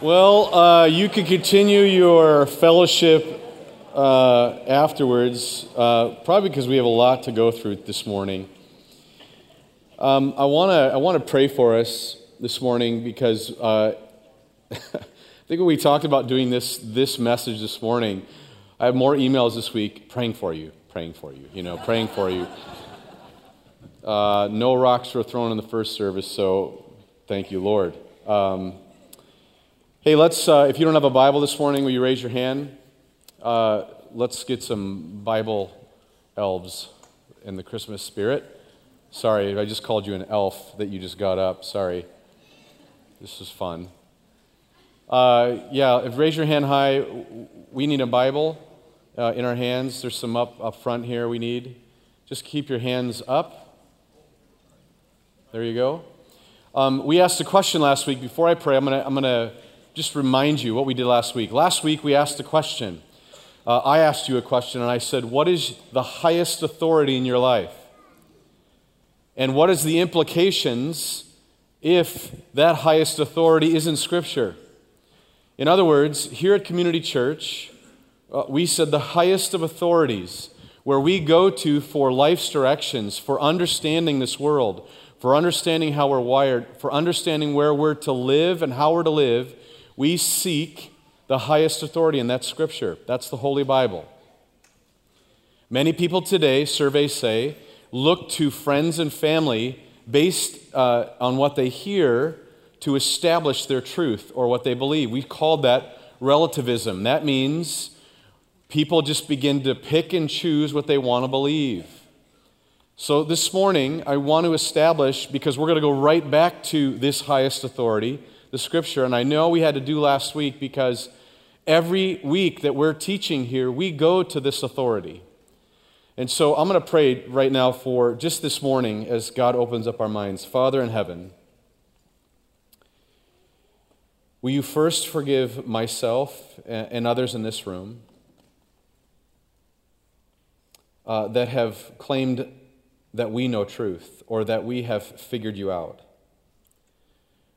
Well, uh, you can continue your fellowship uh, afterwards, uh, probably because we have a lot to go through this morning. Um, I want to I wanna pray for us this morning because uh, I think when we talked about doing this, this message this morning, I have more emails this week praying for you, praying for you, you know, praying for you. Uh, no rocks were thrown in the first service, so thank you, Lord. Um, Hey, let's, uh, if you don't have a Bible this morning, will you raise your hand? Uh, let's get some Bible elves in the Christmas spirit. Sorry, I just called you an elf that you just got up. Sorry. This was fun. Uh, yeah, if raise your hand high, we need a Bible uh, in our hands. There's some up, up front here we need. Just keep your hands up. There you go. Um, we asked a question last week. Before I pray, I'm going to I'm going to just remind you what we did last week. Last week, we asked a question. Uh, I asked you a question, and I said, What is the highest authority in your life? And what is the implications if that highest authority is in Scripture? In other words, here at Community Church, uh, we said the highest of authorities, where we go to for life's directions, for understanding this world, for understanding how we're wired, for understanding where we're to live and how we're to live, we seek the highest authority, and that's Scripture. That's the Holy Bible. Many people today, surveys say, look to friends and family based uh, on what they hear to establish their truth or what they believe. We called that relativism. That means people just begin to pick and choose what they want to believe. So this morning, I want to establish, because we're going to go right back to this highest authority the scripture. And I know we had to do last week because every week that we're teaching here, we go to this authority. And so I'm going to pray right now for just this morning as God opens up our minds. Father in heaven, will you first forgive myself and others in this room uh, that have claimed that we know truth or that we have figured you out?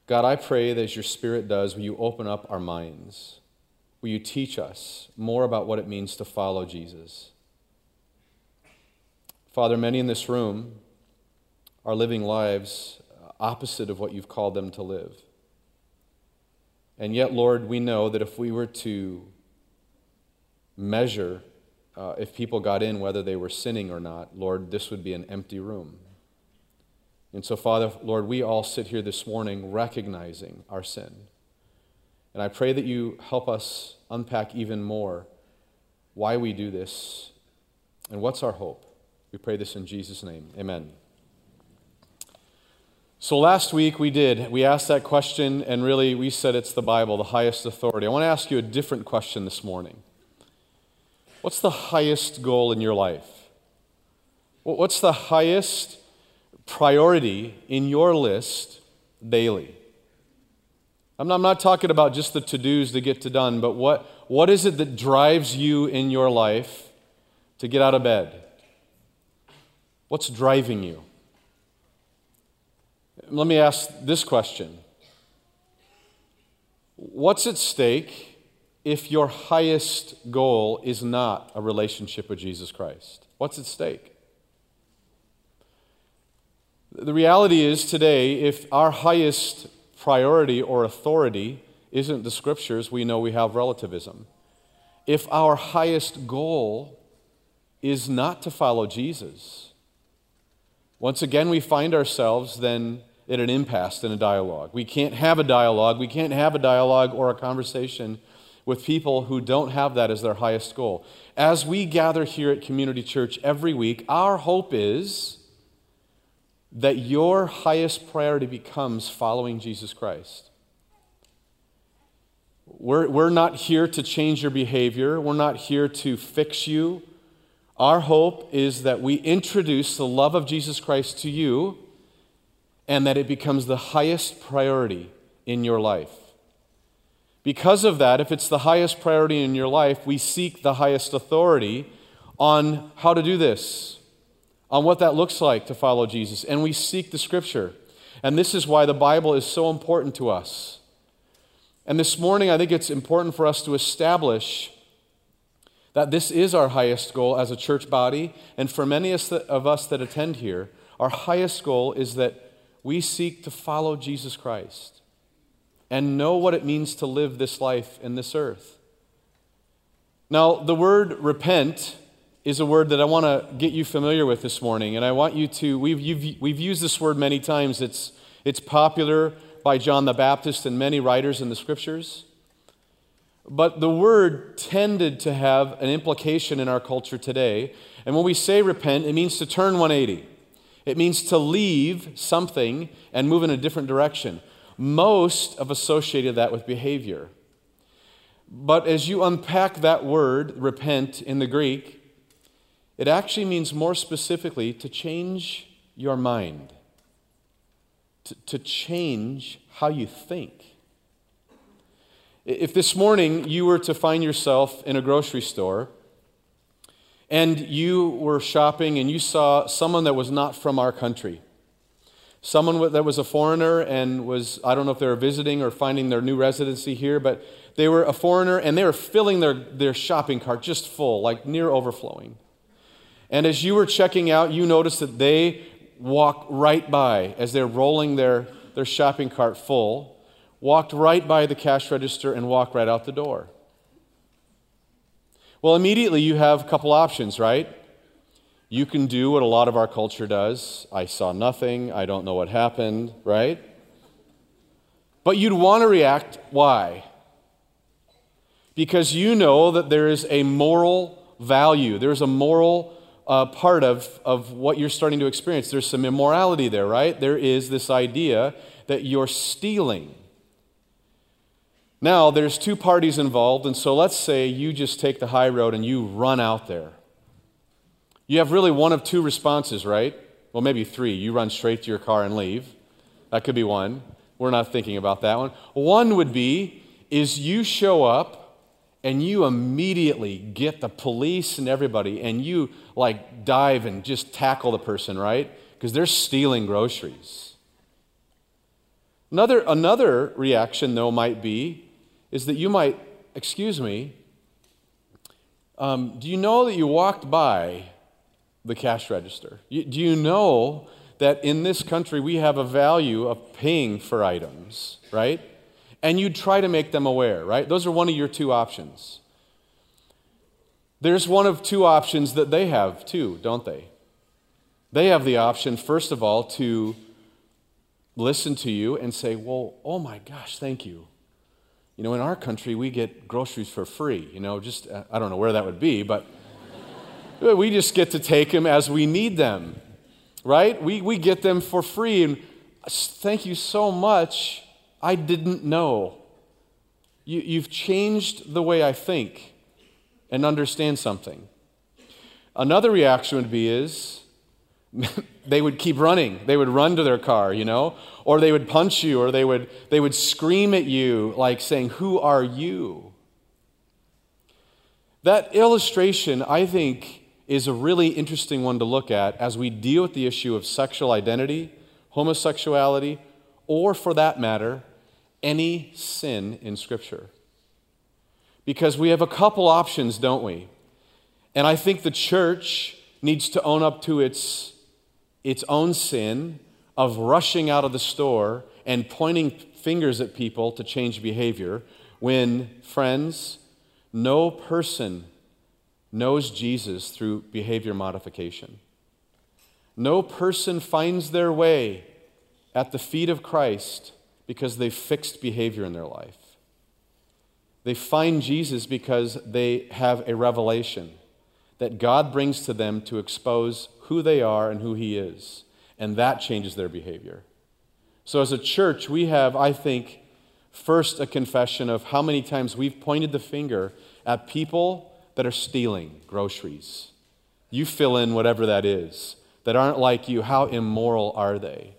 God, I pray that as your Spirit does, will you open up our minds? Will you teach us more about what it means to follow Jesus? Father, many in this room are living lives opposite of what you've called them to live. And yet, Lord, we know that if we were to measure uh, if people got in whether they were sinning or not, Lord, this would be an empty room. And so, Father, Lord, we all sit here this morning recognizing our sin. And I pray that you help us unpack even more why we do this and what's our hope. We pray this in Jesus' name. Amen. So last week we did. We asked that question, and really we said it's the Bible, the highest authority. I want to ask you a different question this morning. What's the highest goal in your life? What's the highest priority in your list daily. I'm not, I'm not talking about just the to dos to get to done, but what, what is it that drives you in your life to get out of bed? What's driving you? Let me ask this question What's at stake if your highest goal is not a relationship with Jesus Christ? What's at stake? The reality is today, if our highest priority or authority isn't the scriptures, we know we have relativism. If our highest goal is not to follow Jesus, once again we find ourselves then at an impasse in a dialogue. We can't have a dialogue. We can't have a dialogue or a conversation with people who don't have that as their highest goal. As we gather here at Community Church every week, our hope is that your highest priority becomes following Jesus Christ. We're, we're not here to change your behavior, we're not here to fix you. Our hope is that we introduce the love of Jesus Christ to you and that it becomes the highest priority in your life. Because of that, if it's the highest priority in your life, we seek the highest authority on how to do this on what that looks like to follow Jesus, and we seek the scripture. And this is why the Bible is so important to us. And this morning, I think it's important for us to establish that this is our highest goal as a church body. And for many of us that attend here, our highest goal is that we seek to follow Jesus Christ and know what it means to live this life in this earth. Now, the word repent is a word that I want to get you familiar with this morning. And I want you to, we've, we've used this word many times. It's, it's popular by John the Baptist and many writers in the scriptures. But the word tended to have an implication in our culture today. And when we say repent, it means to turn 180. It means to leave something and move in a different direction. Most have associated that with behavior. But as you unpack that word, repent, in the Greek, it actually means more specifically to change your mind to, to change how you think. If this morning you were to find yourself in a grocery store and you were shopping and you saw someone that was not from our country, someone that was a foreigner and was, I don't know if they were visiting or finding their new residency here, but they were a foreigner and they were filling their, their shopping cart just full, like near overflowing. And as you were checking out, you noticed that they walk right by as they're rolling their, their shopping cart full, walked right by the cash register and walked right out the door. Well, immediately you have a couple options, right? You can do what a lot of our culture does I saw nothing, I don't know what happened, right? But you'd want to react. Why? Because you know that there is a moral value, there's a moral uh, part of, of what you're starting to experience. There's some immorality there, right? There is this idea that you're stealing. Now, there's two parties involved, and so let's say you just take the high road and you run out there. You have really one of two responses, right? Well, maybe three. You run straight to your car and leave. That could be one. We're not thinking about that one. One would be is you show up and you immediately get the police and everybody and you like dive and just tackle the person, right? Because they're stealing groceries. Another, another reaction, though, might be is that you might, excuse me, um, do you know that you walked by the cash register? You, do you know that in this country we have a value of paying for items, right? And you try to make them aware, right? Those are one of your two options. There's one of two options that they have too, don't they? They have the option, first of all, to listen to you and say, Well, oh my gosh, thank you. You know, in our country, we get groceries for free. You know, just, uh, I don't know where that would be, but we just get to take them as we need them, right? We, we get them for free. And thank you so much I didn't know. You, you've changed the way I think and understand something. Another reaction would be is they would keep running. They would run to their car, you know, or they would punch you, or they would, they would scream at you, like saying, Who are you? That illustration, I think, is a really interesting one to look at as we deal with the issue of sexual identity, homosexuality, or for that matter, any sin in Scripture. Because we have a couple options, don't we? And I think the church needs to own up to its, its own sin of rushing out of the store and pointing fingers at people to change behavior when, friends, no person knows Jesus through behavior modification. No person finds their way at the feet of Christ because they fixed behavior in their life. They find Jesus because they have a revelation that God brings to them to expose who they are and who He is. And that changes their behavior. So, as a church, we have, I think, first a confession of how many times we've pointed the finger at people that are stealing groceries. You fill in whatever that is, that aren't like you. How immoral are they?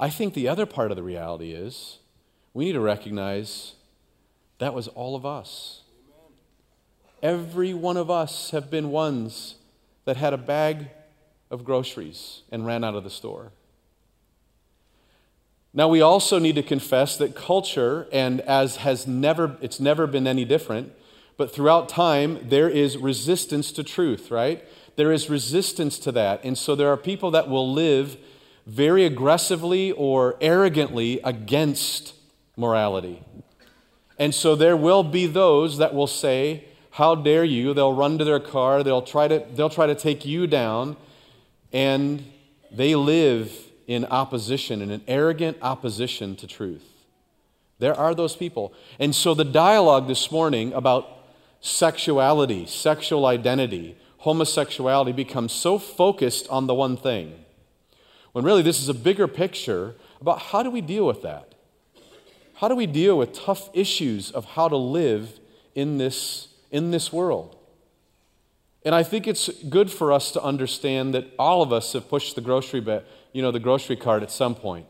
I think the other part of the reality is we need to recognize that was all of us. Every one of us have been ones that had a bag of groceries and ran out of the store. Now, we also need to confess that culture, and as has never, it's never been any different, but throughout time, there is resistance to truth, right? There is resistance to that. And so there are people that will live very aggressively or arrogantly against morality. And so there will be those that will say, How dare you? They'll run to their car, they'll try to, they'll try to take you down, and they live in opposition, in an arrogant opposition to truth. There are those people. And so the dialogue this morning about sexuality, sexual identity, homosexuality becomes so focused on the one thing, when really this is a bigger picture about how do we deal with that? How do we deal with tough issues of how to live in this, in this world? And I think it's good for us to understand that all of us have pushed the grocery, ba- you know, the grocery cart at some point.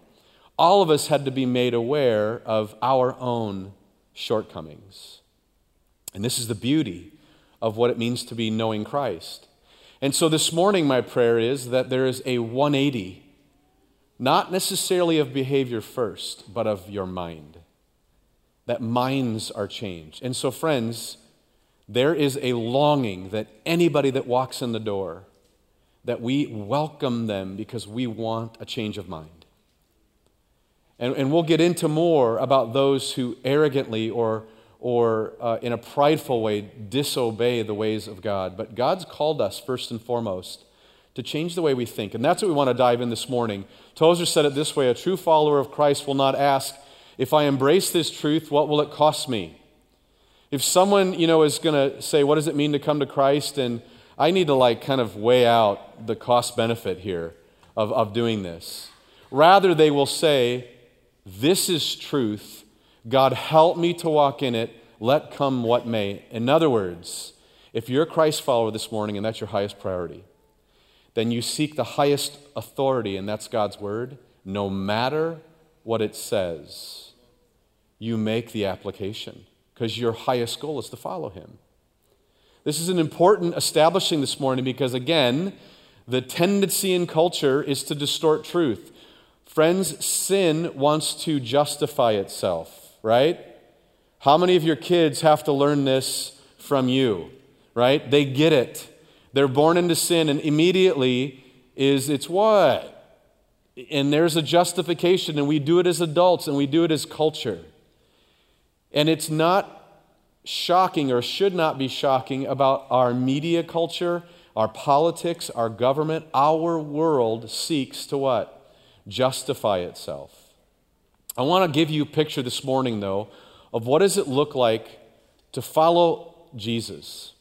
All of us had to be made aware of our own shortcomings. And this is the beauty of what it means to be knowing Christ. And so this morning, my prayer is that there is a 180, not necessarily of behavior first, but of your mind that minds are changed. And so, friends, there is a longing that anybody that walks in the door, that we welcome them because we want a change of mind. And, and we'll get into more about those who arrogantly or, or uh, in a prideful way disobey the ways of God. But God's called us, first and foremost, to change the way we think. And that's what we want to dive in this morning. Tozer said it this way a true follower of Christ will not ask, if I embrace this truth, what will it cost me? If someone, you know, is going to say, what does it mean to come to Christ? And I need to like kind of weigh out the cost benefit here of, of doing this. Rather, they will say, this is truth. God, help me to walk in it. Let come what may. In other words, if you're a Christ follower this morning and that's your highest priority, then you seek the highest authority, and that's God's word, no matter what it says you make the application because your highest goal is to follow him. This is an important establishing this morning because, again, the tendency in culture is to distort truth. Friends, sin wants to justify itself, right? How many of your kids have to learn this from you, right? They get it. They're born into sin, and immediately is it's what? And there's a justification, and we do it as adults and we do it as culture. And it's not shocking or should not be shocking about our media culture, our politics, our government. Our world seeks to what? Justify itself. I want to give you a picture this morning, though, of what does it look like to follow Jesus.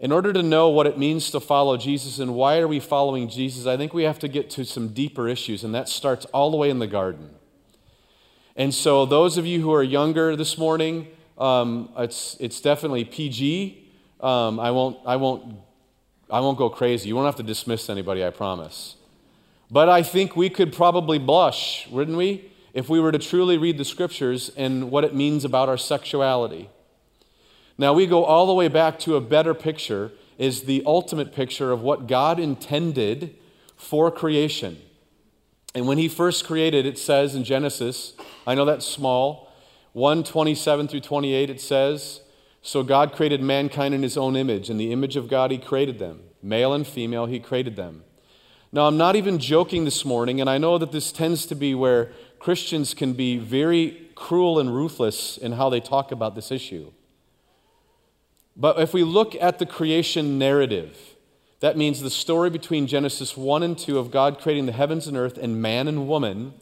In order to know what it means to follow Jesus and why are we following Jesus, I think we have to get to some deeper issues, and that starts all the way in the garden. And so, those of you who are younger this morning, um, it's, it's definitely PG. Um, I, won't, I, won't, I won't go crazy. You won't have to dismiss anybody, I promise. But I think we could probably blush, wouldn't we, if we were to truly read the scriptures and what it means about our sexuality. Now, we go all the way back to a better picture, is the ultimate picture of what God intended for creation. And when he first created, it says in Genesis, I know that's small, 127 through 28, it says, So God created mankind in his own image. In the image of God, he created them. Male and female, he created them. Now, I'm not even joking this morning, and I know that this tends to be where Christians can be very cruel and ruthless in how they talk about this issue. But if we look at the creation narrative, that means the story between Genesis 1 and 2 of God creating the heavens and earth and man and woman.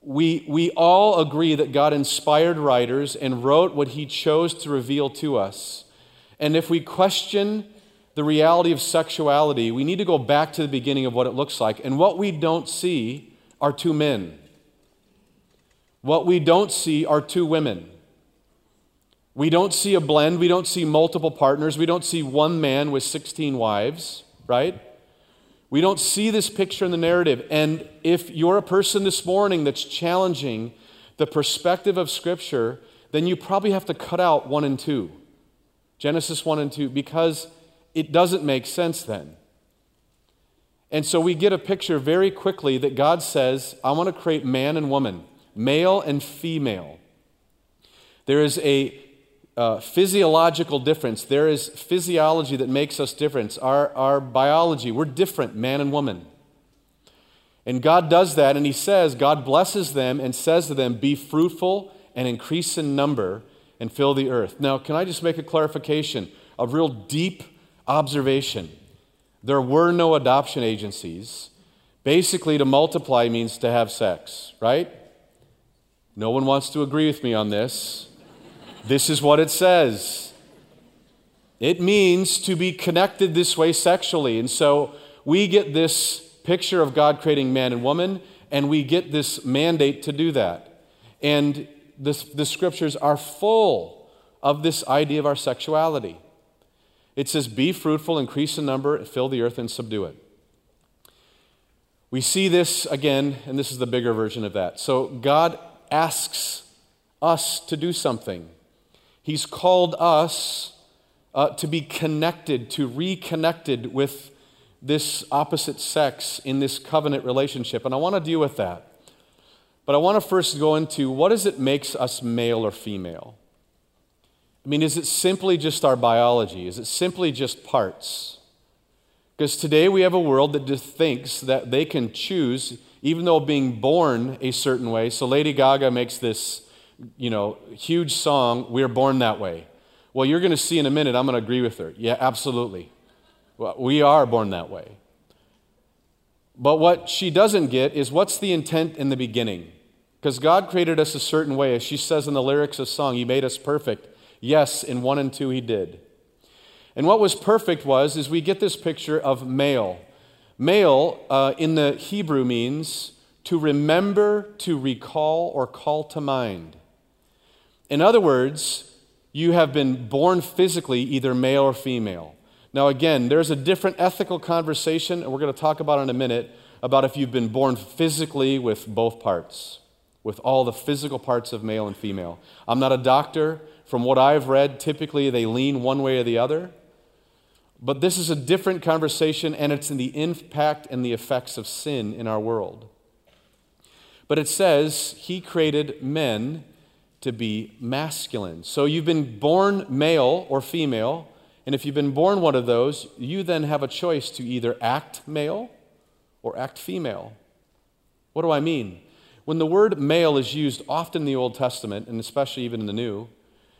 We, we all agree that God inspired writers and wrote what he chose to reveal to us. And if we question the reality of sexuality, we need to go back to the beginning of what it looks like. And what we don't see are two men. What we don't see are two women. We don't see a blend. We don't see multiple partners. We don't see one man with 16 wives, right? We don't see this picture in the narrative. And if you're a person this morning that's challenging the perspective of Scripture, then you probably have to cut out 1 and 2, Genesis 1 and 2, because it doesn't make sense then. And so we get a picture very quickly that God says, I want to create man and woman, male and female. There is a uh, physiological difference. There is physiology that makes us different. Our, our biology, we're different, man and woman. And God does that, and He says, God blesses them and says to them, Be fruitful and increase in number and fill the earth. Now, can I just make a clarification? A real deep observation there were no adoption agencies. Basically, to multiply means to have sex, right? No one wants to agree with me on this. This is what it says. It means to be connected this way sexually. And so we get this picture of God creating man and woman, and we get this mandate to do that. And this, the scriptures are full of this idea of our sexuality. It says, Be fruitful, increase in number, fill the earth, and subdue it. We see this again, and this is the bigger version of that. So God asks us to do something. He's called us uh, to be connected, to reconnected with this opposite sex in this covenant relationship. And I want to deal with that. But I want to first go into what is it makes us male or female? I mean, is it simply just our biology? Is it simply just parts? Because today we have a world that just thinks that they can choose, even though being born a certain way. So Lady Gaga makes this, you know, huge song, We're Born That Way. Well, you're going to see in a minute, I'm going to agree with her. Yeah, absolutely. Well, we are born that way. But what she doesn't get is what's the intent in the beginning? Because God created us a certain way. As she says in the lyrics of song, He made us perfect. Yes, in 1 and 2 he did. And what was perfect was, is we get this picture of male. Male uh, in the Hebrew means to remember, to recall, or call to mind. In other words, you have been born physically either male or female. Now, again, there's a different ethical conversation, and we're going to talk about in a minute about if you've been born physically with both parts, with all the physical parts of male and female. I'm not a doctor. From what I've read, typically they lean one way or the other. But this is a different conversation, and it's in the impact and the effects of sin in our world. But it says he created men to be masculine. So you've been born male or female, and if you've been born one of those, you then have a choice to either act male or act female. What do I mean? When the word male is used often in the Old Testament, and especially even in the New,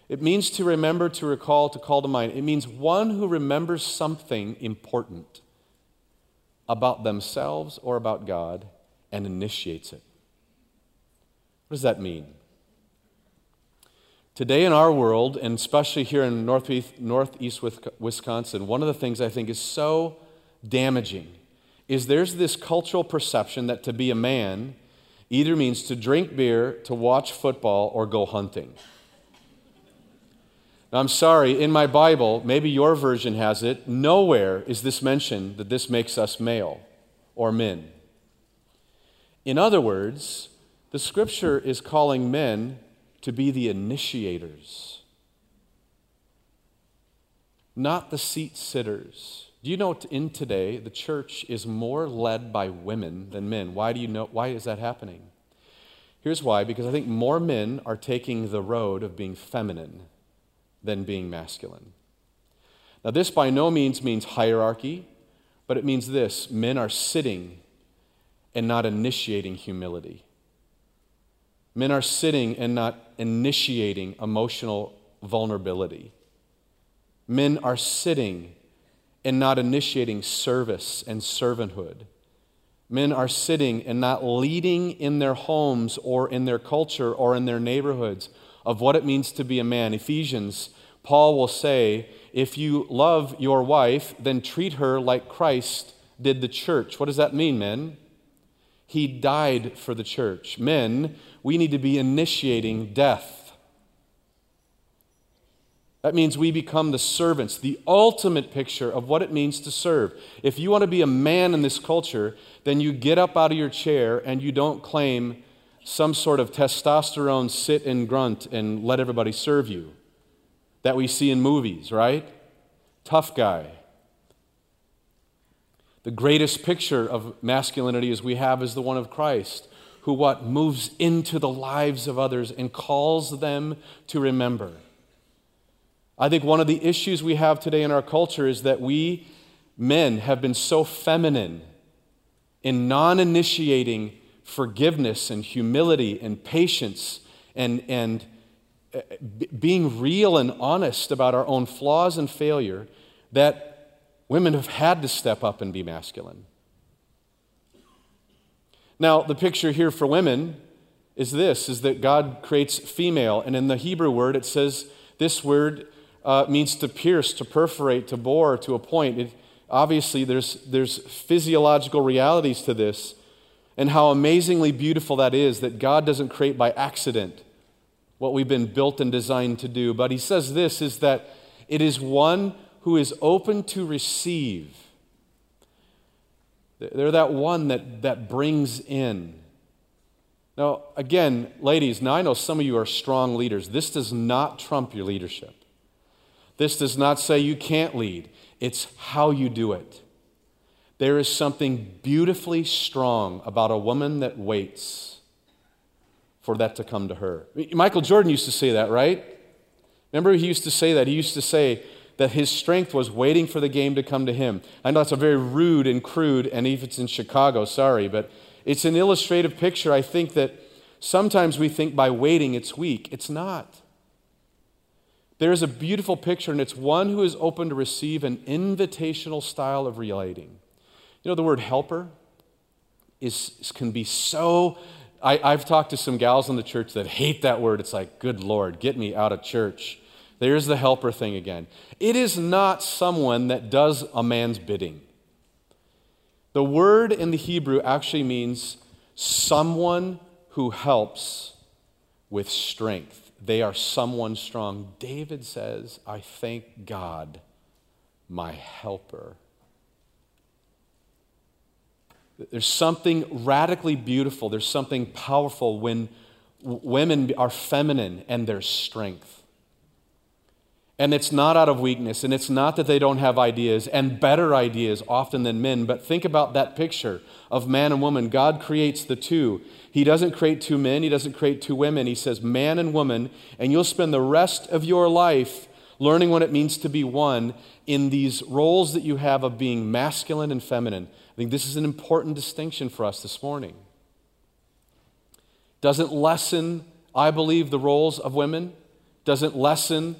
it means to remember, to recall, to call to mind. It means one who remembers something important about themselves or about God and initiates it. What does that mean? Today in our world, and especially here in northeast, northeast Wisconsin, one of the things I think is so damaging is there's this cultural perception that to be a man either means to drink beer, to watch football, or go hunting. Now, I'm sorry, in my Bible, maybe your version has it, nowhere is this mentioned that this makes us male or men. In other words, the scripture is calling men to be the initiators, not the seat sitters. Do you know in today the church is more led by women than men? Why do you know why is that happening? Here's why because I think more men are taking the road of being feminine than being masculine. Now, this by no means means hierarchy, but it means this men are sitting and not initiating humility. Men are sitting and not initiating emotional vulnerability. Men are sitting and not initiating service and servanthood. Men are sitting and not leading in their homes or in their culture or in their neighborhoods of what it means to be a man. Ephesians, Paul will say, if you love your wife, then treat her like Christ did the church. What does that mean, men? He died for the church. Men, we need to be initiating death. That means we become the servants, the ultimate picture of what it means to serve. If you want to be a man in this culture, then you get up out of your chair and you don't claim some sort of testosterone sit and grunt and let everybody serve you that we see in movies, right? Tough guy. The greatest picture of masculinity as we have is the one of Christ, who what moves into the lives of others and calls them to remember. I think one of the issues we have today in our culture is that we men have been so feminine in non initiating forgiveness and humility and patience and, and uh, being real and honest about our own flaws and failure that women have had to step up and be masculine. Now, the picture here for women is this is that God creates female and in the Hebrew word it says this word uh, means to pierce, to perforate, to bore, to a point. It, obviously, there's, there's physiological realities to this, and how amazingly beautiful that is that God doesn't create by accident what we've been built and designed to do. But he says this is that it is one who is open to receive. They're that one that, that brings in. Now, again, ladies, now I know some of you are strong leaders. This does not trump your leadership. This does not say you can't lead, it's how you do it. There is something beautifully strong about a woman that waits for that to come to her. Michael Jordan used to say that, right? Remember, he used to say that. He used to say that his strength was waiting for the game to come to him. I know that's a very rude and crude, and if it's in Chicago, sorry, but it's an illustrative picture. I think that sometimes we think by waiting it's weak. It's not. There is a beautiful picture, and it's one who is open to receive an invitational style of relating. You know, the word helper is, can be so. I, I've talked to some gals in the church that hate that word. It's like, good Lord, get me out of church. There's the helper thing again. It is not someone that does a man's bidding. The word in the Hebrew actually means someone who helps with strength. They are someone strong. David says, I thank God, my helper. There's something radically beautiful, there's something powerful when women are feminine and there's strength. And it's not out of weakness, and it's not that they don't have ideas and better ideas often than men, but think about that picture of man and woman. God creates the two. He doesn't create two men, He doesn't create two women. He says man and woman, and you'll spend the rest of your life learning what it means to be one in these roles that you have of being masculine and feminine. I think this is an important distinction for us this morning. Doesn't lessen, I believe, the roles of women, doesn't lessen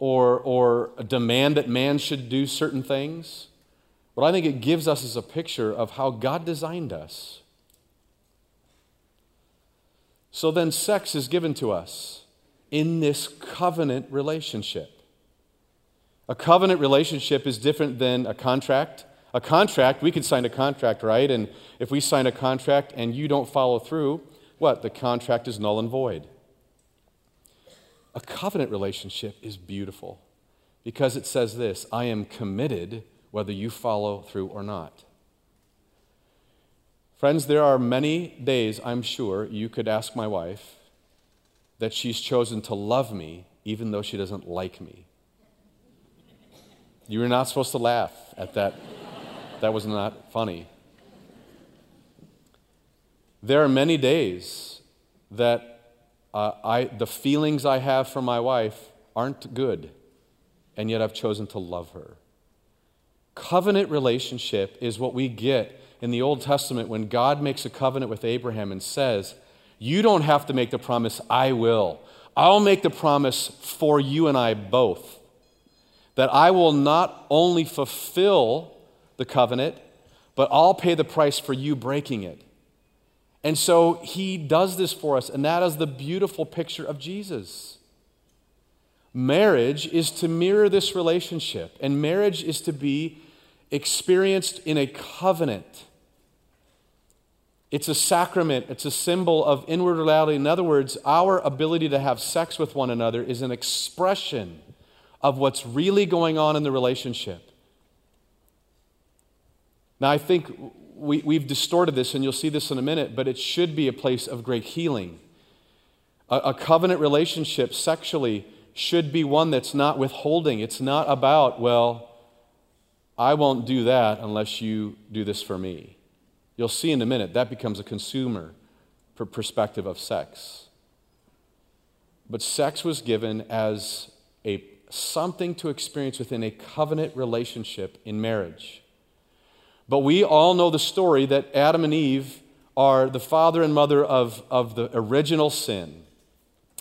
or, or demand that man should do certain things. What I think it gives us is a picture of how God designed us. So then, sex is given to us in this covenant relationship. A covenant relationship is different than a contract. A contract, we could sign a contract, right? And if we sign a contract and you don't follow through, what? The contract is null and void. A covenant relationship is beautiful because it says this I am committed whether you follow through or not. Friends, there are many days, I'm sure, you could ask my wife that she's chosen to love me even though she doesn't like me. You were not supposed to laugh at that. that was not funny. There are many days that uh, I, the feelings I have for my wife aren't good, and yet I've chosen to love her. Covenant relationship is what we get in the Old Testament when God makes a covenant with Abraham and says, You don't have to make the promise, I will. I'll make the promise for you and I both that I will not only fulfill the covenant, but I'll pay the price for you breaking it. And so he does this for us, and that is the beautiful picture of Jesus. Marriage is to mirror this relationship, and marriage is to be experienced in a covenant. It's a sacrament, it's a symbol of inward reality. In other words, our ability to have sex with one another is an expression of what's really going on in the relationship. Now, I think we, we've distorted this, and you'll see this in a minute, but it should be a place of great healing. A, a covenant relationship sexually should be one that's not withholding. It's not about, well, I won't do that unless you do this for me. You'll see in a minute that becomes a consumer perspective of sex. But sex was given as a something to experience within a covenant relationship in marriage. But we all know the story that Adam and Eve are the father and mother of, of the original sin.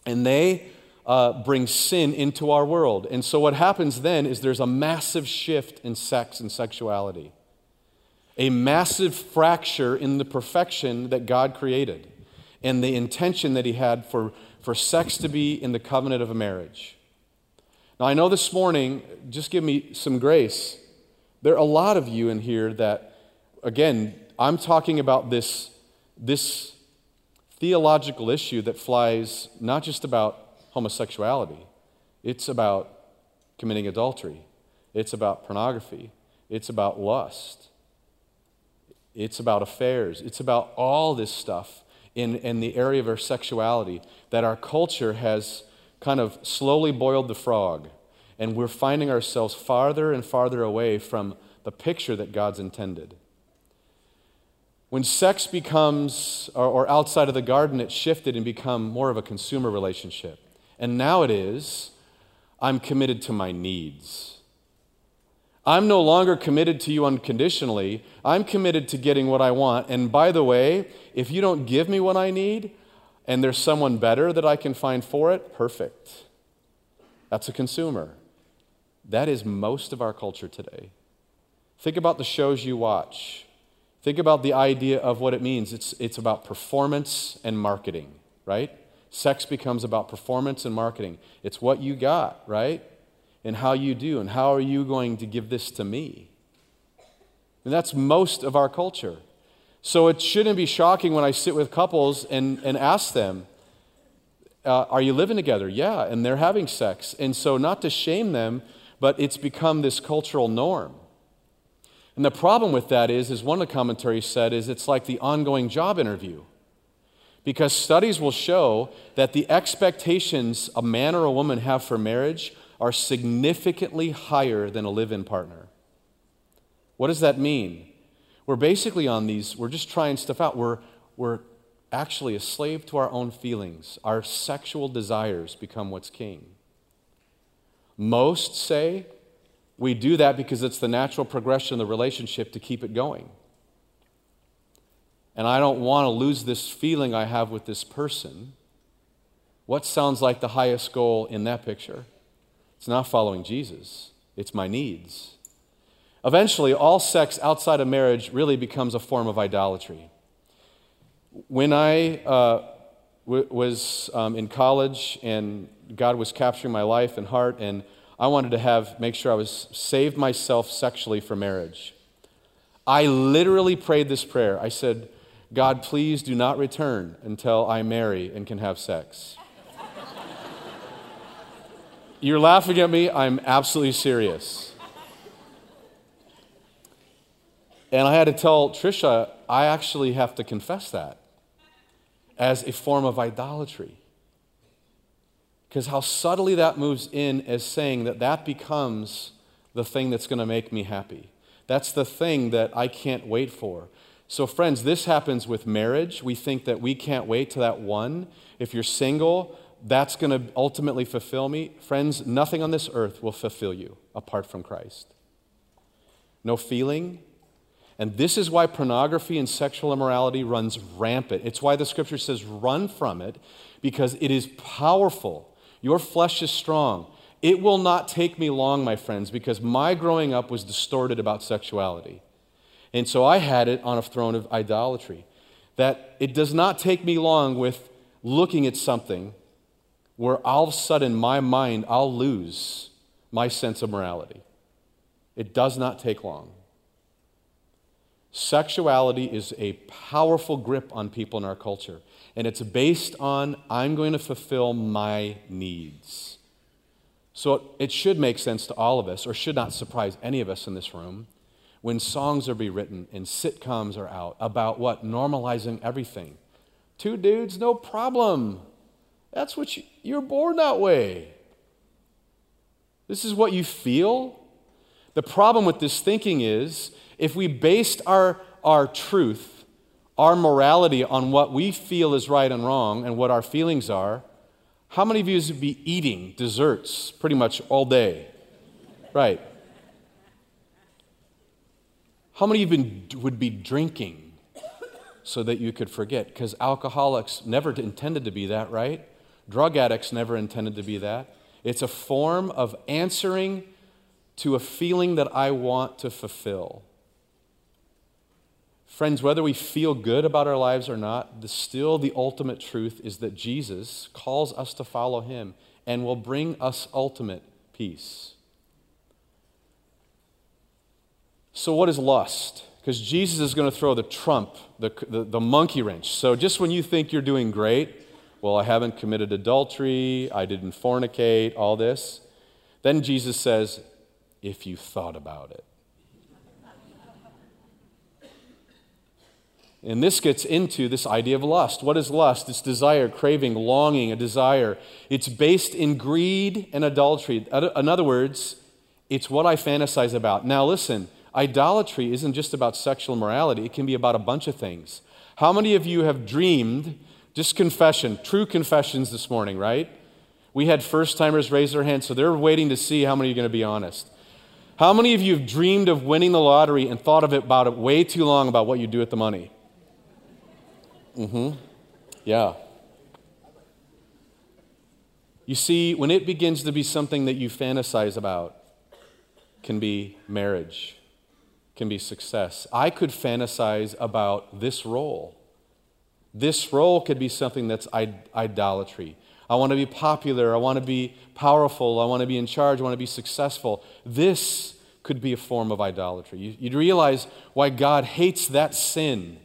And they uh, bring sin into our world. And so what happens then is there's a massive shift in sex and sexuality, a massive fracture in the perfection that God created and the intention that He had for, for sex to be in the covenant of a marriage. Now, I know this morning, just give me some grace. There are a lot of you in here that, again, I'm talking about this, this theological issue that flies not just about homosexuality, it's about committing adultery, it's about pornography, it's about lust, it's about affairs, it's about all this stuff in, in the area of our sexuality that our culture has kind of slowly boiled the frog, and we're finding ourselves farther and farther away from the picture that God's intended. When sex becomes, or, or outside of the garden, it shifted and become more of a consumer relationship. And now it is, I'm committed to my needs. I'm no longer committed to you unconditionally. I'm committed to getting what I want. And by the way, if you don't give me what I need, and there's someone better that I can find for it, perfect. That's a consumer. That is most of our culture today. Think about the shows you watch. Think about the idea of what it means. It's, it's about performance and marketing, right? Sex becomes about performance and marketing. It's what you got, right? And how you do, and how are you going to give this to me? And that's most of our culture. So it shouldn't be shocking when I sit with couples and, and ask them, uh, Are you living together? Yeah, and they're having sex. And so, not to shame them, but it's become this cultural norm. And the problem with that is, as one of the commentaries said, is it's like the ongoing job interview. Because studies will show that the expectations a man or a woman have for marriage are significantly higher than a live in partner. What does that mean? We're basically on these, we're just trying stuff out. We're, we're actually a slave to our own feelings. Our sexual desires become what's king. Most say we do that because it's the natural progression of the relationship to keep it going. And I don't want to lose this feeling I have with this person. What sounds like the highest goal in that picture? It's not following Jesus, it's my needs. Eventually, all sex outside of marriage really becomes a form of idolatry. When I uh, w- was um, in college and God was capturing my life and heart, and I wanted to have make sure I was saved myself sexually for marriage. I literally prayed this prayer. I said, God, please do not return until I marry and can have sex. You're laughing at me. I'm absolutely serious. And I had to tell Trisha, I actually have to confess that as a form of idolatry. Because how subtly that moves in as saying that that becomes the thing that's going to make me happy. That's the thing that I can't wait for. So, friends, this happens with marriage. We think that we can't wait to that one. If you're single, that's going to ultimately fulfill me. Friends, nothing on this earth will fulfill you apart from Christ. No feeling, and this is why pornography and sexual immorality runs rampant. It's why the scripture says, run from it, because it is powerful. Your flesh is strong. It will not take me long, my friends, because my growing up was distorted about sexuality. And so I had it on a throne of idolatry. That it does not take me long with looking at something where all of a sudden my mind, I'll lose my sense of morality. It does not take long. Sexuality is a powerful grip on people in our culture, and it's based on I'm going to fulfill my needs. So it should make sense to all of us, or should not surprise any of us in this room, when songs are being written and sitcoms are out about what? Normalizing everything. Two dudes, no problem. That's what you, you're born that way. This is what you feel. The problem with this thinking is if we based our, our truth, our morality on what we feel is right and wrong and what our feelings are, how many of you would be eating desserts pretty much all day? Right. How many of you would be drinking so that you could forget? Because alcoholics never intended to be that, right? Drug addicts never intended to be that. It's a form of answering to a feeling that I want to fulfill. Friends, whether we feel good about our lives or not, the, still the ultimate truth is that Jesus calls us to follow him and will bring us ultimate peace. So, what is lust? Because Jesus is going to throw the trump, the, the, the, monkey wrench. So, just when you think you're doing great, well, I haven't committed adultery, I didn't fornicate, all this, then Jesus says, if you thought about it. And this gets into this idea of lust. What is lust? It's desire, craving, longing, a desire. It's based in greed and adultery. In other words, it's what I fantasize about. Now, listen, idolatry isn't just about sexual morality, it can be about a bunch of things. How many of you have dreamed, just confession, true confessions this morning, right? We had first timers raise their hands, so they're waiting to see how many are going to be honest. How many of you have dreamed of winning the lottery and thought of it about it way too long about what you do with the money? Mm-hmm. Yeah. You see, when it begins to be something that you fantasize about, can be marriage, can be success. I could fantasize about this role. This role could be something that's idolatry. I want to be popular. I want to be powerful. I want to be in charge. I want to be successful. This could be a form of idolatry. You'd realize why God hates that sin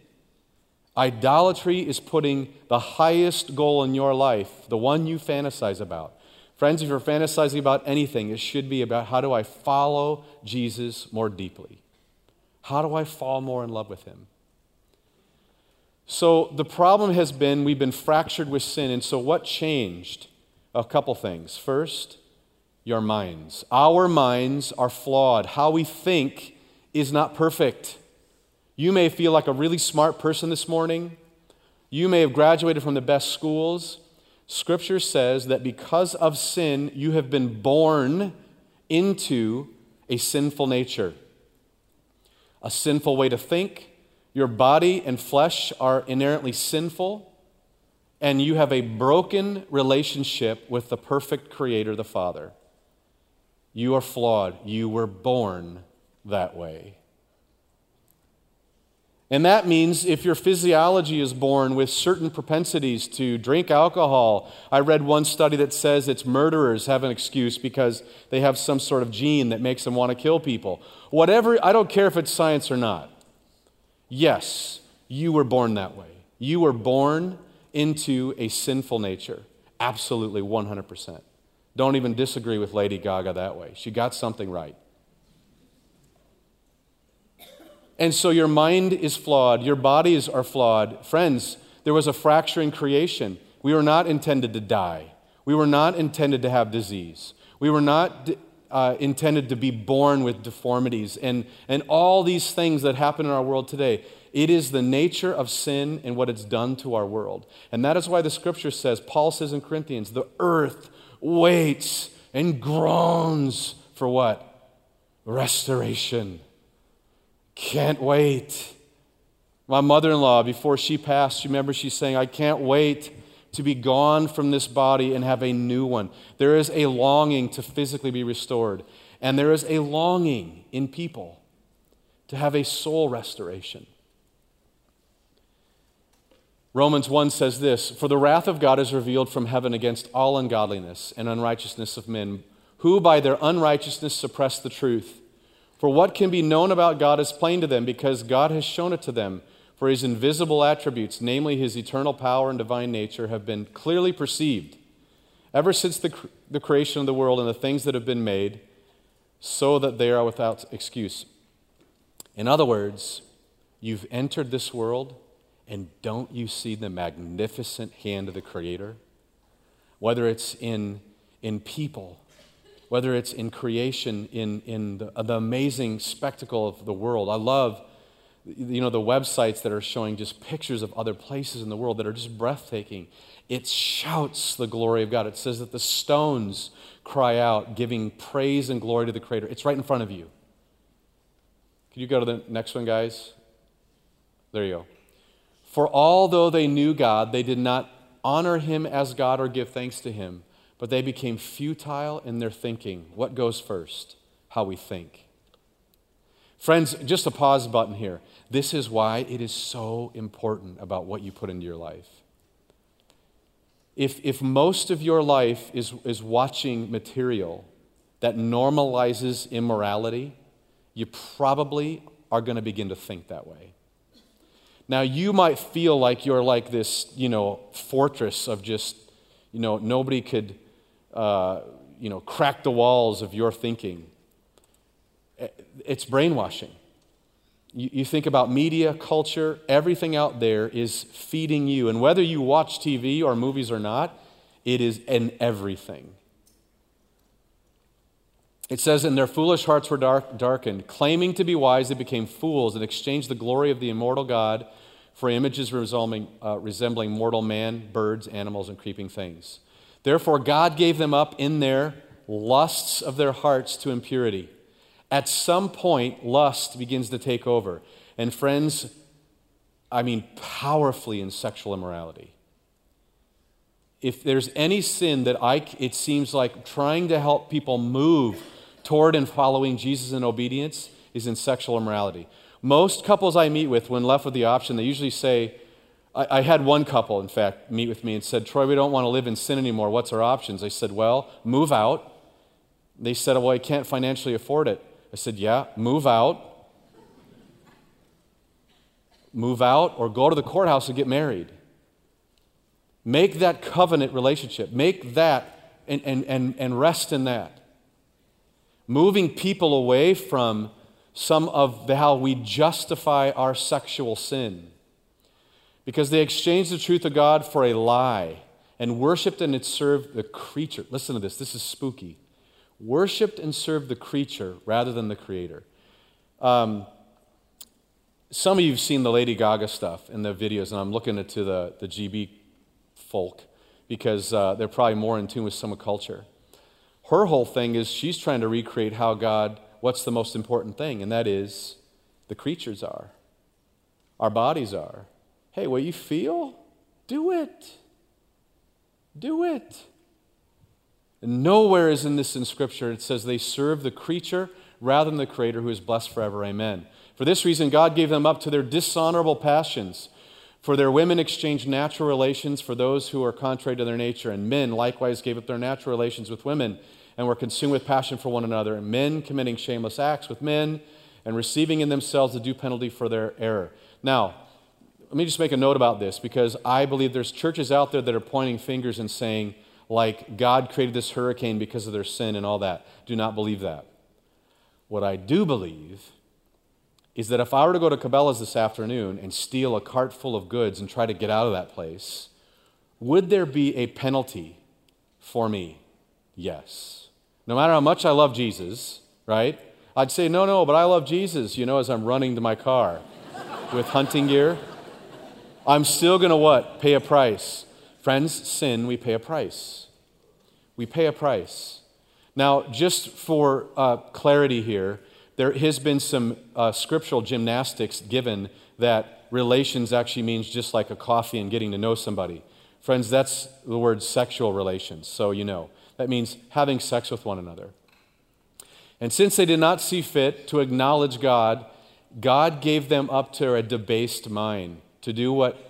Idolatry is putting the highest goal in your life, the one you fantasize about. Friends, if you're fantasizing about anything, it should be about how do I follow Jesus more deeply? How do I fall more in love with him? So the problem has been we've been fractured with sin. And so what changed? A couple things. First, your minds. Our minds are flawed. How we think is not perfect. You may feel like a really smart person this morning. You may have graduated from the best schools. Scripture says that because of sin, you have been born into a sinful nature, a sinful way to think. Your body and flesh are inherently sinful, and you have a broken relationship with the perfect Creator, the Father. You are flawed. You were born that way. And that means if your physiology is born with certain propensities to drink alcohol, I read one study that says it's murderers have an excuse because they have some sort of gene that makes them want to kill people. Whatever, I don't care if it's science or not. Yes, you were born that way. You were born into a sinful nature. Absolutely, 100%. Don't even disagree with Lady Gaga that way. She got something right. And so your mind is flawed, your bodies are flawed. Friends, there was a fracture in creation. We were not intended to die, we were not intended to have disease, we were not uh, intended to be born with deformities and, and all these things that happen in our world today. It is the nature of sin and what it's done to our world. And that is why the scripture says, Paul says in Corinthians, the earth waits and groans for what? Restoration. Can't wait. My mother in law, before she passed, you remember she's saying, I can't wait to be gone from this body and have a new one. There is a longing to physically be restored, and there is a longing in people to have a soul restoration. Romans 1 says this For the wrath of God is revealed from heaven against all ungodliness and unrighteousness of men, who by their unrighteousness suppress the truth. For what can be known about God is plain to them because God has shown it to them. For his invisible attributes, namely his eternal power and divine nature, have been clearly perceived ever since the, the creation of the world and the things that have been made, so that they are without excuse. In other words, you've entered this world, and don't you see the magnificent hand of the Creator? Whether it's in, in people, whether it's in creation, in, in the, the amazing spectacle of the world. I love you know the websites that are showing just pictures of other places in the world that are just breathtaking. It shouts the glory of god. It says that the stones cry out giving praise and glory to the creator. It's right in front of you. Can you go to the next one guys? There you go. For although they knew god they did not honor him as god or give thanks to him but they became futile in their thinking. What goes first? How we think Friends, just a pause button here. This is why it is so important about what you put into your life. If, if most of your life is, is watching material that normalizes immorality, you probably are going to begin to think that way. Now, you might feel like you're like this, you know, fortress of just, you know, nobody could, uh, you know, crack the walls of your thinking it's brainwashing. You, you think about media, culture, everything out there is feeding you. And whether you watch TV or movies or not, it is in everything. It says, And their foolish hearts were dark, darkened. Claiming to be wise, they became fools and exchanged the glory of the immortal God for images resembling, uh, resembling mortal man, birds, animals, and creeping things. Therefore, God gave them up in their lusts of their hearts to impurity at some point, lust begins to take over. And friends, I mean, powerfully in sexual immorality. If there's any sin that I, it seems like trying to help people move toward and following Jesus in obedience is in sexual immorality. Most couples I meet with, when left with the option, they usually say, I, I had one couple, in fact, meet with me and said, Troy, we don't want to live in sin anymore. What's our options? I said, Well, move out. They said, Well, I can't financially afford it. I said, Yeah, move out. Move out or go to the courthouse and get married. Make that covenant relationship. Make that and, and, and, and rest in that. Moving people away from some of the, how we justify our sexual sin. Because they exchanged the truth of God for a lie and worshiped and served the creature. Listen to this, this is spooky worshiped and served the creature rather than the creator. Um, some of you have seen the Lady Gaga stuff in the videos, and I'm looking into the, the GB folk because uh, they're probably more in tune with some of culture. Her whole thing is she's trying to recreate how God, what's the most important thing, and that is the creatures are, our bodies are. Hey, what you feel, do it. Do it. Nowhere is in this in Scripture it says they serve the creature rather than the Creator who is blessed forever. Amen. For this reason, God gave them up to their dishonorable passions. For their women exchanged natural relations for those who are contrary to their nature, and men likewise gave up their natural relations with women and were consumed with passion for one another, and men committing shameless acts with men and receiving in themselves the due penalty for their error. Now, let me just make a note about this because I believe there's churches out there that are pointing fingers and saying, like God created this hurricane because of their sin and all that. Do not believe that. What I do believe is that if I were to go to Cabela's this afternoon and steal a cart full of goods and try to get out of that place, would there be a penalty for me? Yes. No matter how much I love Jesus, right? I'd say, no, no, but I love Jesus, you know, as I'm running to my car with hunting gear. I'm still going to what? Pay a price. Friends, sin, we pay a price. We pay a price. Now, just for uh, clarity here, there has been some uh, scriptural gymnastics given that relations actually means just like a coffee and getting to know somebody. Friends, that's the word sexual relations, so you know. That means having sex with one another. And since they did not see fit to acknowledge God, God gave them up to a debased mind to do what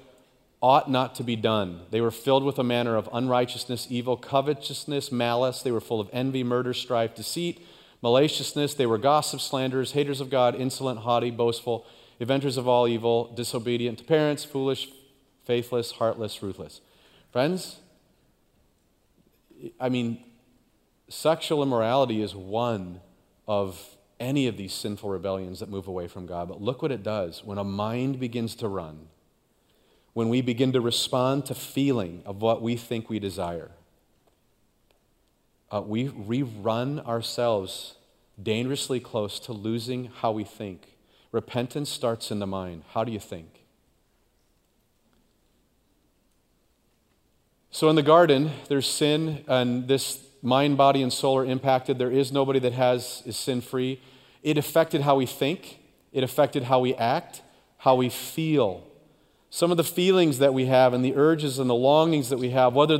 ought not to be done. They were filled with a manner of unrighteousness, evil, covetousness, malice. They were full of envy, murder, strife, deceit, maliciousness. They were gossips, slanderers, haters of God, insolent, haughty, boastful, inventors of all evil, disobedient to parents, foolish, faithless, heartless, ruthless. Friends, I mean, sexual immorality is one of any of these sinful rebellions that move away from God. But look what it does when a mind begins to run when we begin to respond to feeling of what we think we desire. uh, we, we run ourselves dangerously close to losing how we think. Repentance starts in the mind. How do you think? So in the garden, there's sin, and this mind, body, and soul are impacted. There is nobody that has is sin free. It affected how we think. It affected how we act, how we feel. Some of the feelings that we have and the urges and the longings that we have, whether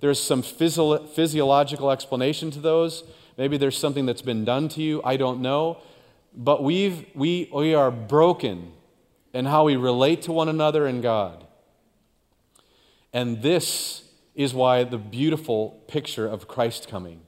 there's some physio- physiological explanation to those, maybe there's something that's been done to you, I don't know. But we've, we, we are broken in how we relate to one another and God. And this is why the beautiful picture of Christ coming.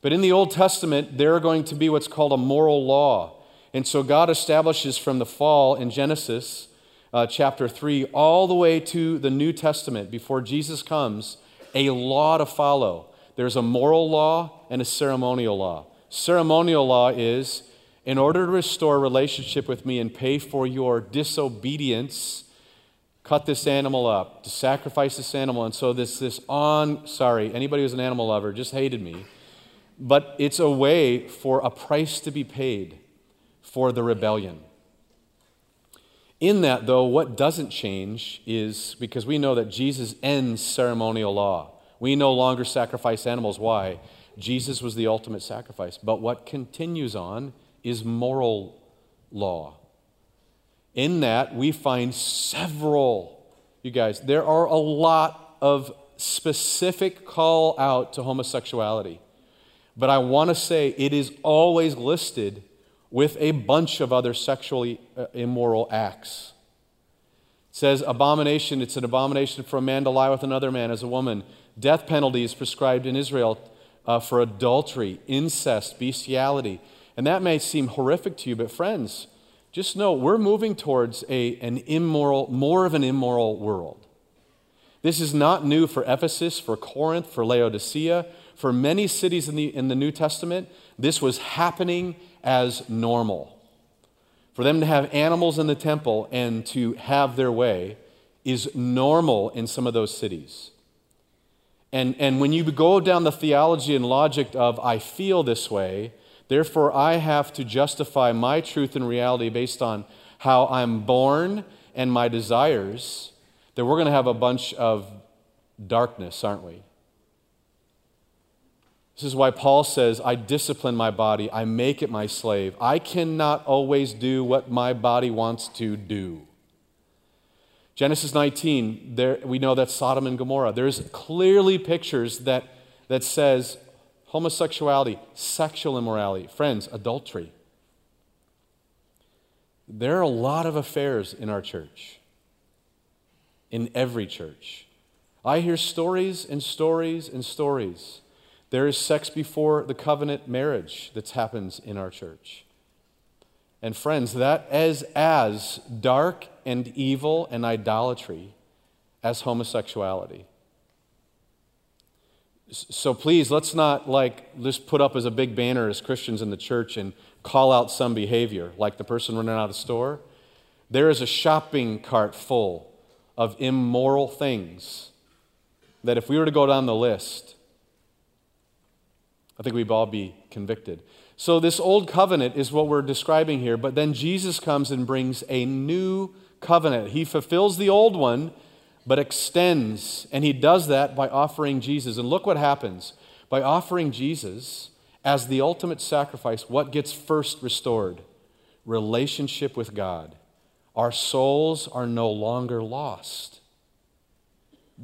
But in the Old Testament, there are going to be what's called a moral law. And so God establishes from the fall in Genesis uh, chapter 3 all the way to the New Testament, before Jesus comes, a law to follow. There's a moral law and a ceremonial law. Ceremonial law is in order to restore relationship with me and pay for your disobedience, cut this animal up, to sacrifice this animal. And so this, this on, sorry, anybody who's an animal lover just hated me. But it's a way for a price to be paid for the rebellion. In that, though, what doesn't change is because we know that Jesus ends ceremonial law. We no longer sacrifice animals. Why? Jesus was the ultimate sacrifice. But what continues on is moral law. In that, we find several, you guys, there are a lot of specific call out to homosexuality. But I want to say it is always listed with a bunch of other sexually uh, immoral acts. It says, abomination, it's an abomination for a man to lie with another man as a woman. Death penalty is prescribed in Israel uh, for adultery, incest, bestiality. And that may seem horrific to you, but friends, just know we're moving towards a, an immoral, more of an immoral world. This is not new for Ephesus, for Corinth, for Laodicea, for many cities in the, in the New Testament. This was happening as normal. For them to have animals in the temple and to have their way is normal in some of those cities. And, and when you go down the theology and logic of, I feel this way, therefore I have to justify my truth and reality based on how I'm born and my desires, then we're going to have a bunch of darkness, aren't we? This is why Paul says, I discipline my body, I make it my slave. I cannot always do what my body wants to do. Genesis 19, there, we know that Sodom and Gomorrah. There's clearly pictures that, that says homosexuality, sexual immorality, friends, adultery. There are a lot of affairs in our church, in every church. I hear stories and stories and stories there is sex before the covenant marriage that happens in our church. And friends, that is as dark and evil and idolatry as homosexuality. So please, let's not like just put up as a big banner as Christians in the church and call out some behavior, like the person running out of the store. There is a shopping cart full of immoral things that if we were to go down the list, I think we'd all be convicted. So, this old covenant is what we're describing here, but then Jesus comes and brings a new covenant. He fulfills the old one, but extends, and he does that by offering Jesus. And look what happens. By offering Jesus as the ultimate sacrifice, what gets first restored? Relationship with God. Our souls are no longer lost.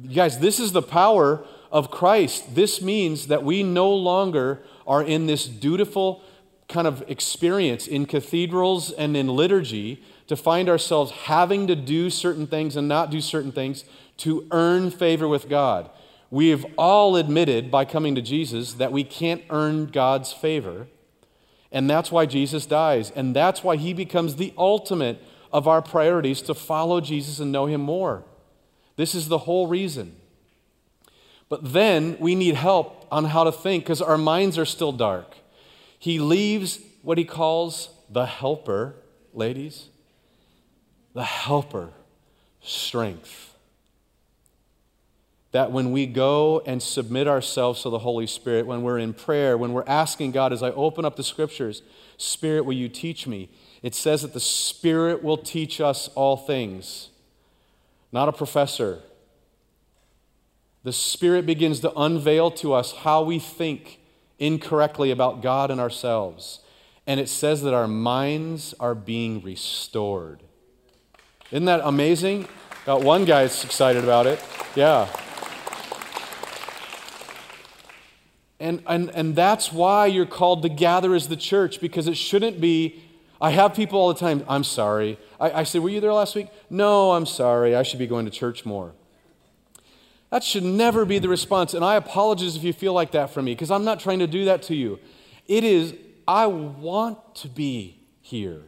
You guys, this is the power of Christ, this means that we no longer are in this dutiful kind of experience in cathedrals and in liturgy to find ourselves having to do certain things and not do certain things to earn favor with God. We have all admitted by coming to Jesus that we can't earn God's favor. And that's why Jesus dies. And that's why he becomes the ultimate of our priorities to follow Jesus and know him more. This is the whole reason. But then we need help on how to think because our minds are still dark. He leaves what he calls the helper, ladies, the helper, strength. that when we go and submit ourselves to the Holy Spirit, when we're in prayer, when we're asking God, as I open up the scriptures, Spirit, will you teach me? It says that the Spirit will teach us all things, not a professor. The Spirit begins to unveil to us how we think incorrectly about God and ourselves. And it says that our minds are being restored. Isn't that amazing? Got one guy's excited about it. Yeah. And, and, and that's why you're called to gather as the church, because it shouldn't be. I have people all the time, I'm sorry. I, I say, Were you there last week? No, I'm sorry. I should be going to church more. That should never be the response. And I apologize if you feel like that from me, because I'm not trying to do that to you. It is, I want to be here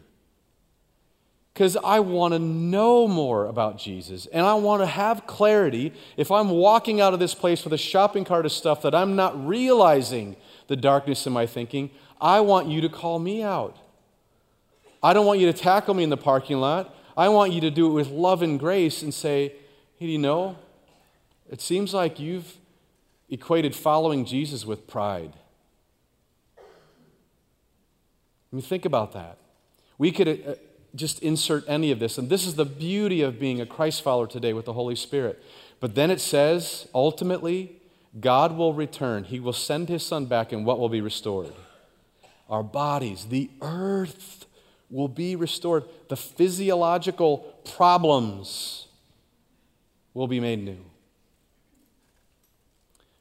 because I want to know more about Jesus and I want to have clarity. If I'm walking out of this place with a shopping cart of stuff that I'm not realizing the darkness in my thinking, I want you to call me out. I don't want you to tackle me in the parking lot. I want you to do it with love and grace and say, hey, do you know? It seems like you've equated following Jesus with pride. I mean, think about that. We could uh, just insert any of this. And this is the beauty of being a Christ follower today with the Holy Spirit. But then it says, ultimately, God will return. He will send his son back, and what will be restored? Our bodies, the earth will be restored. The physiological problems will be made new.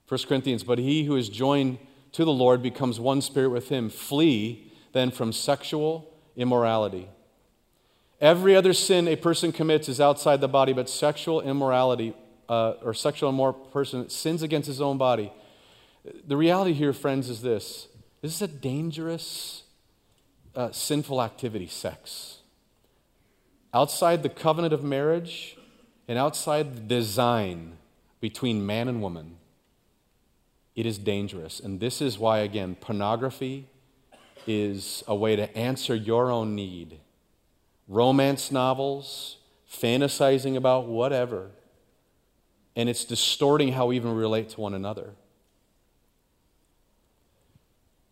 1 Corinthians, but he who is joined to the Lord becomes one spirit with him. Flee then from sexual immorality. Every other sin a person commits is outside the body, but sexual immorality uh, or sexual immoral person sins against his own body. The reality here, friends, is this this is a dangerous, uh, sinful activity, sex. Outside the covenant of marriage and outside the design between man and woman, it is dangerous. And this is why, again, pornography is a way to answer your own need romance novels, fantasizing about whatever, and it's distorting how we even relate to one another.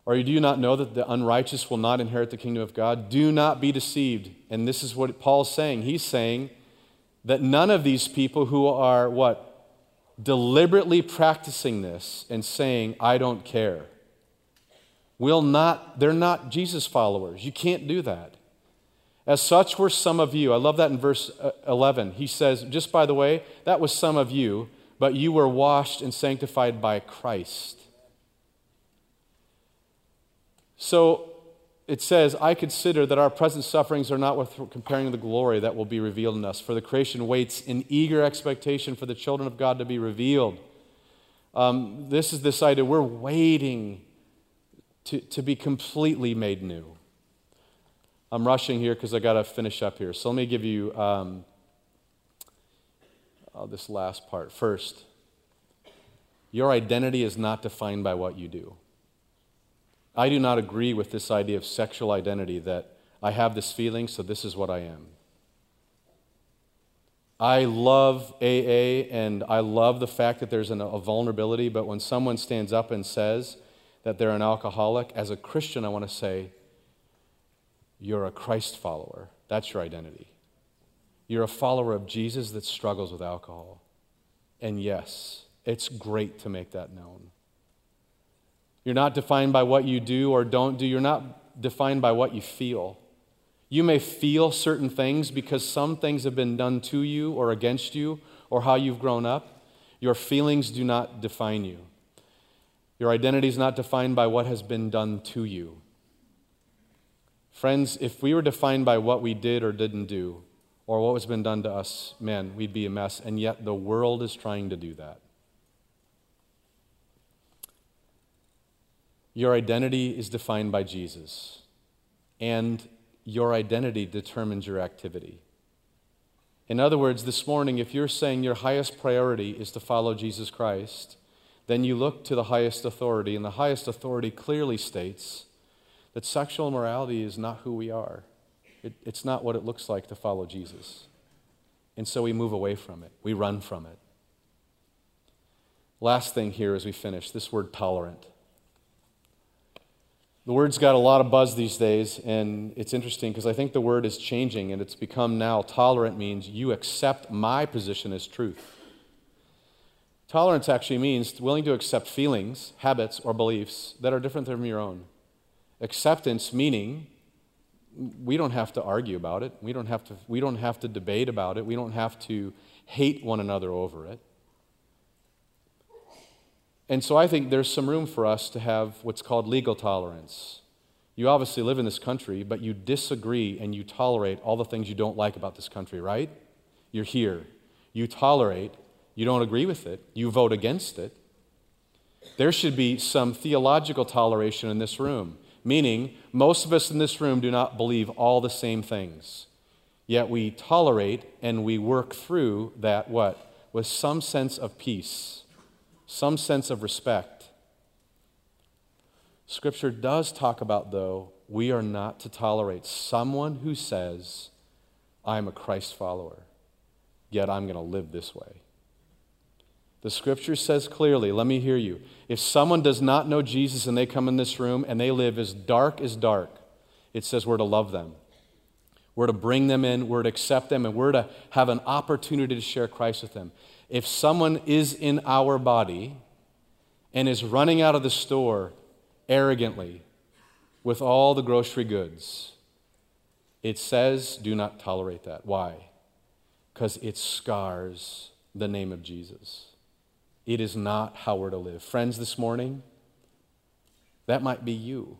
Or do you not know that the unrighteous will not inherit the kingdom of God? Do not be deceived. And this is what Paul's saying. He's saying that none of these people who are what? Deliberately practicing this and saying, I don't care, will not, they're not Jesus followers. You can't do that. As such were some of you. I love that in verse uh, 11. He says, just by the way, that was some of you, but you were washed and sanctified by Christ. So it says, I consider that our present sufferings are not worth comparing to the glory that will be revealed in us. For the creation waits in eager expectation for the children of God to be revealed. Um, this is this idea we're waiting to, to be completely made new. I'm rushing here because I got to finish up here. So let me give you um, oh, this last part. First, your identity is not defined by what you do. I do not agree with this idea of sexual identity that I have this feeling, so this is what I am. I love AA and I love the fact that there's an, a vulnerability, but when someone stands up and says that they're an alcoholic, as a Christian, I want to say, you're a Christ follower. That's your identity. You're a follower of Jesus that struggles with alcohol. And yes, it's great to make that known. You're not defined by what you do or don't do, you're not defined by what you feel. You may feel certain things because some things have been done to you or against you or how you've grown up. Your feelings do not define you. Your identity is not defined by what has been done to you. Friends, if we were defined by what we did or didn't do, or what has been done to us, man, we'd be a mess. And yet the world is trying to do that. Your identity is defined by Jesus, and your identity determines your activity. In other words, this morning, if you're saying your highest priority is to follow Jesus Christ, then you look to the highest authority, and the highest authority clearly states that sexual immorality is not who we are. It, it's not what it looks like to follow Jesus. And so we move away from it, we run from it. Last thing here as we finish this word tolerant. The word's got a lot of buzz these days, and it's interesting because I think the word is changing and it's become now tolerant means you accept my position as truth. Tolerance actually means willing to accept feelings, habits, or beliefs that are different from your own. Acceptance meaning we don't have to argue about it. We don't have to, we don't have to debate about it. We don't have to hate one another over it. And so I think there's some room for us to have what's called legal tolerance. You obviously live in this country, but you disagree and you tolerate all the things you don't like about this country, right? You're here. You tolerate, you don't agree with it, you vote against it. There should be some theological toleration in this room, meaning most of us in this room do not believe all the same things. Yet we tolerate and we work through that what? With some sense of peace some sense of respect. Scripture does talk about, though, we are not to tolerate someone who says, I'm a Christ follower, yet I'm going to live this way. The scripture says clearly, let me hear you. If someone does not know Jesus and they come in this room and they live as dark as dark, it says we're to love them. We're to bring them in, we're to accept them, and we're to have an opportunity to share Christ with them. If someone is in our body and is running out of the store arrogantly with all the grocery goods, it says, do not tolerate that. Why? Because it scars the name of Jesus. It is not how we're to live. Friends, this morning, that might be you.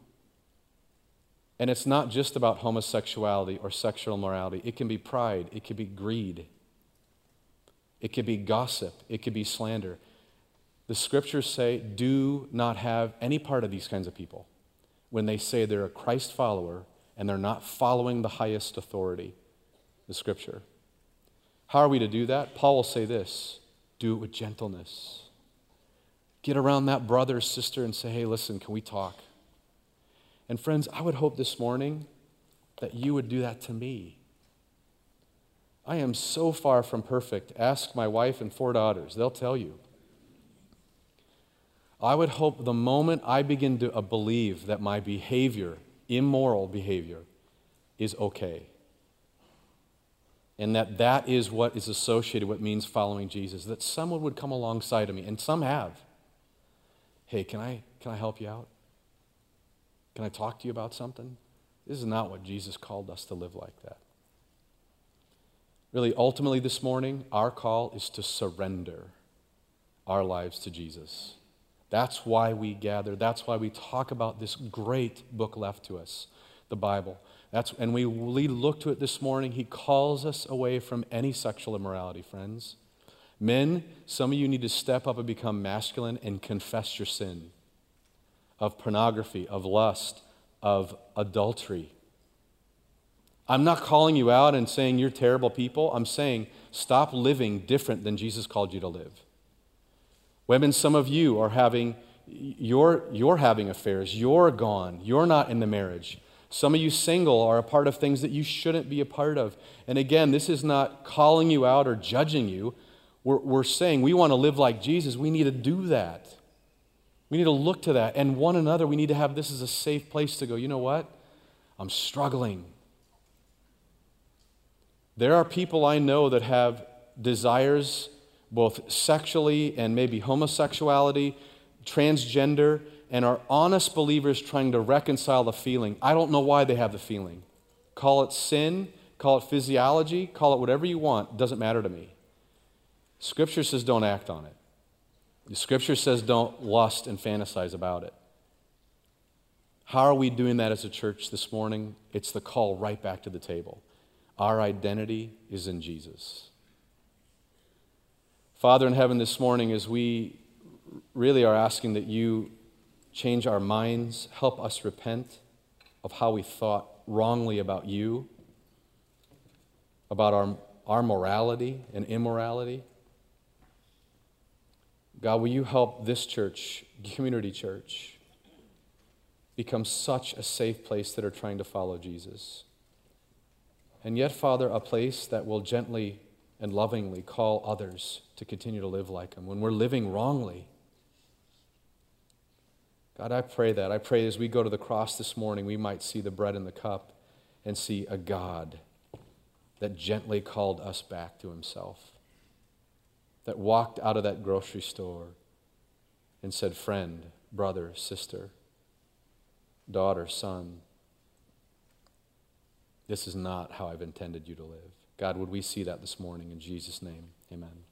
And it's not just about homosexuality or sexual morality, it can be pride, it can be greed, it could be gossip, it could be slander. The scriptures say, do not have any part of these kinds of people when they say they're a Christ follower and they're not following the highest authority, the scripture. How are we to do that? Paul will say this do it with gentleness. Get around that brother or sister and say, hey, listen, can we talk? And friends, I would hope this morning that you would do that to me. I am so far from perfect. Ask my wife and four daughters, they'll tell you. I would hope the moment I begin to uh, believe that my behavior, immoral behavior, is okay, and that that is what is associated with means following Jesus, that someone would come alongside of me, and some have. Hey, can I, can I help you out? Can I talk to you about something? This is not what Jesus called us to live like that. Really, ultimately, this morning, our call is to surrender our lives to Jesus. That's why we gather. That's why we talk about this great book left to us, the Bible. That's, and we, we look to it this morning. He calls us away from any sexual immorality, friends. Men, some of you need to step up and become masculine and confess your sin of pornography, of lust, of adultery, I'm not calling you out and saying you're terrible people. I'm saying stop living different than Jesus called you to live. Women, some of you are having, you're, you're having affairs. You're gone. You're not in the marriage. Some of you single are a part of things that you shouldn't be a part of. And again, this is not calling you out or judging you. We're, we're saying we want to live like Jesus. We need to do that. We need to look to that. And one another, we need to have this as a safe place to go, you know what? I'm struggling. There are people I know that have desires, both sexually and maybe homosexuality, transgender, and are honest believers trying to reconcile the feeling. I don't know why they have the feeling. Call it sin, call it physiology, call it whatever you want, it doesn't matter to me. Scripture says don't act on it. The scripture says don't lust and fantasize about it. How are we doing that as a church this morning? It's the call right back to the table. Our identity is in Jesus. Father in heaven, this morning, as we really are asking that you change our minds, help us repent of how we thought wrongly about you, about our, our morality and immorality. God, will you help this church, community church, become such a safe place that are trying to follow Jesus? And yet, Father, a place that will gently and lovingly call others to continue to live like Him, when we're living wrongly. God, I pray that. I pray as we go to the cross this morning, we might see the bread and the cup and see a God that gently called us back to Himself, that walked out of that grocery store and said, Friend, brother, sister, daughter, son, this is not how I've intended you to live. God, would we see that this morning in Jesus' name? Amen.